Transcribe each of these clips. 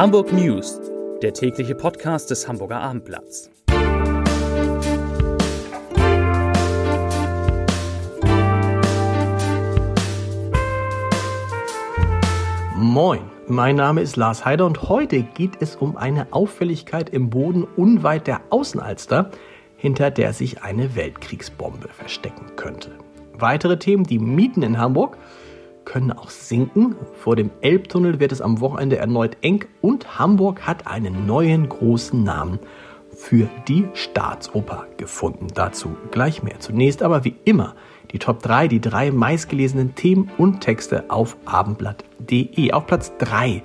Hamburg News, der tägliche Podcast des Hamburger Abendblatts. Moin, mein Name ist Lars Heider und heute geht es um eine Auffälligkeit im Boden unweit der Außenalster, hinter der sich eine Weltkriegsbombe verstecken könnte. Weitere Themen, die Mieten in Hamburg können auch sinken. Vor dem Elbtunnel wird es am Wochenende erneut eng und Hamburg hat einen neuen großen Namen für die Staatsoper gefunden. Dazu gleich mehr. Zunächst aber wie immer die Top 3, die drei meistgelesenen Themen und Texte auf abendblatt.de. Auf Platz 3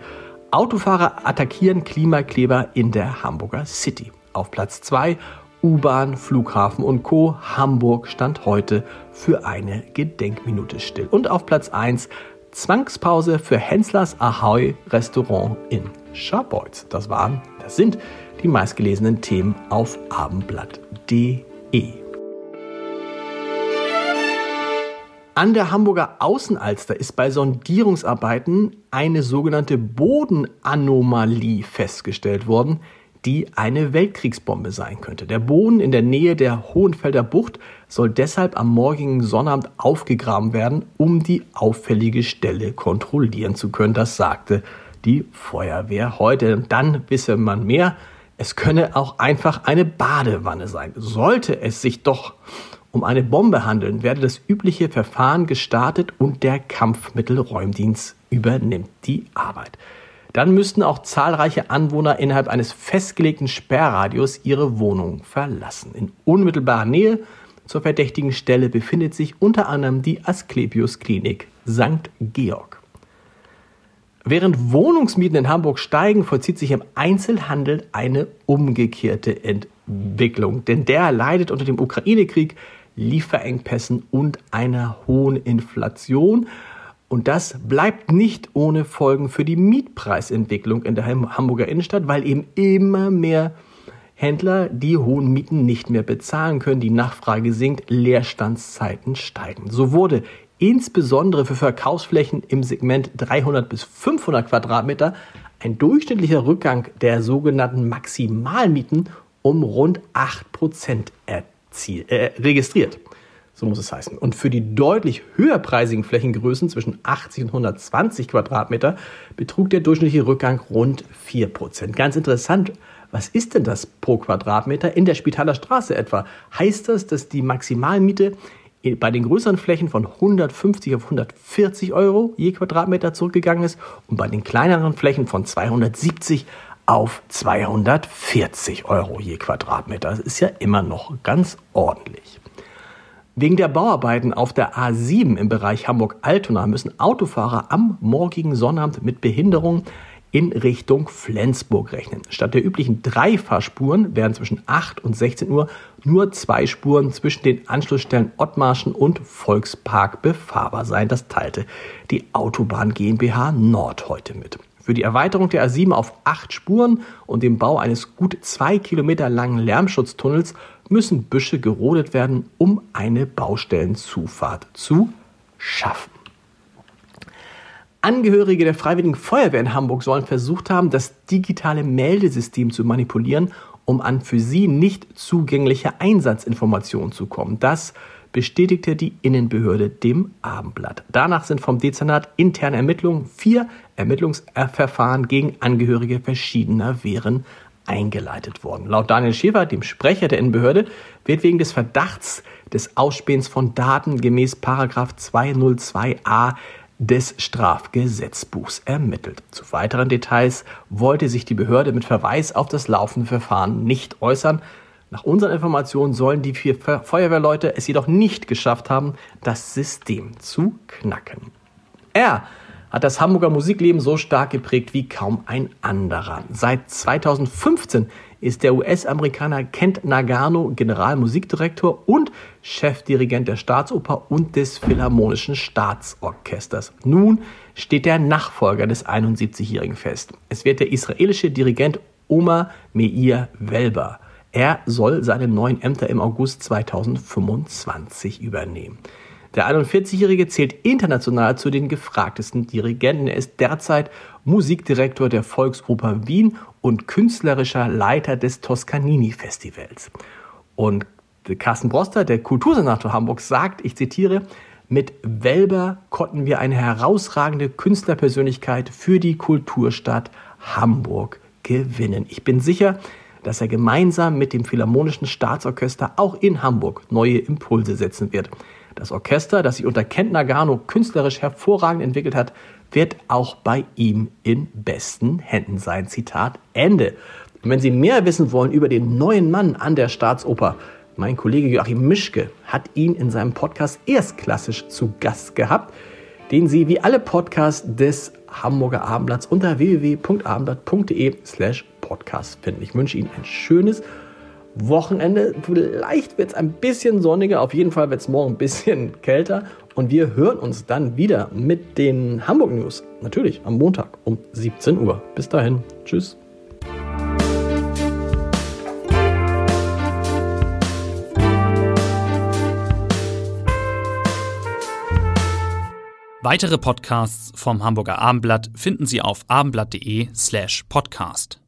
Autofahrer attackieren Klimakleber in der Hamburger City. Auf Platz 2 U-Bahn, Flughafen und Co. Hamburg stand heute für eine Gedenkminute still. Und auf Platz 1 Zwangspause für Henslers Ahoy Restaurant in Scharbeutz. Das waren, das sind die meistgelesenen Themen auf abendblatt.de. An der Hamburger Außenalster ist bei Sondierungsarbeiten eine sogenannte Bodenanomalie festgestellt worden, die eine Weltkriegsbombe sein könnte. Der Boden in der Nähe der Hohenfelder Bucht soll deshalb am morgigen Sonnabend aufgegraben werden, um die auffällige Stelle kontrollieren zu können. Das sagte die Feuerwehr heute. Dann wisse man mehr. Es könne auch einfach eine Badewanne sein. Sollte es sich doch um eine Bombe handeln, werde das übliche Verfahren gestartet und der Kampfmittelräumdienst übernimmt die Arbeit dann müssten auch zahlreiche Anwohner innerhalb eines festgelegten Sperrradius ihre Wohnung verlassen. In unmittelbarer Nähe zur verdächtigen Stelle befindet sich unter anderem die Asklepios Klinik St. Georg. Während Wohnungsmieten in Hamburg steigen, vollzieht sich im Einzelhandel eine umgekehrte Entwicklung. Denn der leidet unter dem Ukraine-Krieg, Lieferengpässen und einer hohen Inflation. Und das bleibt nicht ohne Folgen für die Mietpreisentwicklung in der Hamburger Innenstadt, weil eben immer mehr Händler die hohen Mieten nicht mehr bezahlen können, die Nachfrage sinkt, Leerstandszeiten steigen. So wurde insbesondere für Verkaufsflächen im Segment 300 bis 500 Quadratmeter ein durchschnittlicher Rückgang der sogenannten Maximalmieten um rund 8 Prozent äh, registriert. So muss es heißen. Und für die deutlich höherpreisigen Flächengrößen zwischen 80 und 120 Quadratmeter betrug der durchschnittliche Rückgang rund 4 Prozent. Ganz interessant. Was ist denn das pro Quadratmeter in der Spitaler Straße etwa? Heißt das, dass die Maximalmiete bei den größeren Flächen von 150 auf 140 Euro je Quadratmeter zurückgegangen ist und bei den kleineren Flächen von 270 auf 240 Euro je Quadratmeter. Das ist ja immer noch ganz ordentlich. Wegen der Bauarbeiten auf der A7 im Bereich Hamburg-Altona müssen Autofahrer am morgigen Sonnabend mit Behinderung in Richtung Flensburg rechnen. Statt der üblichen drei Fahrspuren werden zwischen 8 und 16 Uhr nur zwei Spuren zwischen den Anschlussstellen Ottmarschen und Volkspark befahrbar sein. Das teilte die Autobahn GmbH Nord heute mit. Für die Erweiterung der A7 auf acht Spuren und den Bau eines gut zwei Kilometer langen Lärmschutztunnels müssen Büsche gerodet werden, um eine Baustellenzufahrt zu schaffen. Angehörige der Freiwilligen Feuerwehr in Hamburg sollen versucht haben, das digitale Meldesystem zu manipulieren, um an für sie nicht zugängliche Einsatzinformationen zu kommen. Das bestätigte die Innenbehörde dem Abendblatt. Danach sind vom Dezernat interne Ermittlungen vier Ermittlungsverfahren gegen Angehörige verschiedener Wehren eingeleitet worden. Laut Daniel Schäfer, dem Sprecher der Innenbehörde, wird wegen des Verdachts des Ausspähens von Daten gemäß 202a des Strafgesetzbuchs ermittelt. Zu weiteren Details wollte sich die Behörde mit Verweis auf das laufende Verfahren nicht äußern. Nach unseren Informationen sollen die vier Feuerwehrleute es jedoch nicht geschafft haben, das System zu knacken. Er hat das Hamburger Musikleben so stark geprägt wie kaum ein anderer. Seit 2015 ist der US-Amerikaner Kent Nagano Generalmusikdirektor und Chefdirigent der Staatsoper und des Philharmonischen Staatsorchesters. Nun steht der Nachfolger des 71-Jährigen fest. Es wird der israelische Dirigent Omar Meir Welber. Er soll seine neuen Ämter im August 2025 übernehmen. Der 41-Jährige zählt international zu den gefragtesten Dirigenten. Er ist derzeit Musikdirektor der Volksoper Wien und künstlerischer Leiter des Toscanini Festivals. Und Carsten Broster, der Kultursenator Hamburg, sagt, ich zitiere, mit Welber konnten wir eine herausragende Künstlerpersönlichkeit für die Kulturstadt Hamburg gewinnen. Ich bin sicher, dass er gemeinsam mit dem Philharmonischen Staatsorchester auch in Hamburg neue Impulse setzen wird. Das Orchester, das sich unter Kent Nagano künstlerisch hervorragend entwickelt hat, wird auch bei ihm in besten Händen sein. Zitat Ende. Und wenn Sie mehr wissen wollen über den neuen Mann an der Staatsoper, mein Kollege Joachim Mischke hat ihn in seinem Podcast erstklassisch zu Gast gehabt, den Sie wie alle Podcasts des Hamburger Abendblatts unter www.abendblatt.de slash podcast finden. Ich wünsche Ihnen ein schönes Wochenende. Vielleicht wird es ein bisschen sonniger, auf jeden Fall wird es morgen ein bisschen kälter. Und wir hören uns dann wieder mit den Hamburg News. Natürlich am Montag um 17 Uhr. Bis dahin. Tschüss. Weitere Podcasts vom Hamburger Abendblatt finden Sie auf abendblatt.de slash podcast.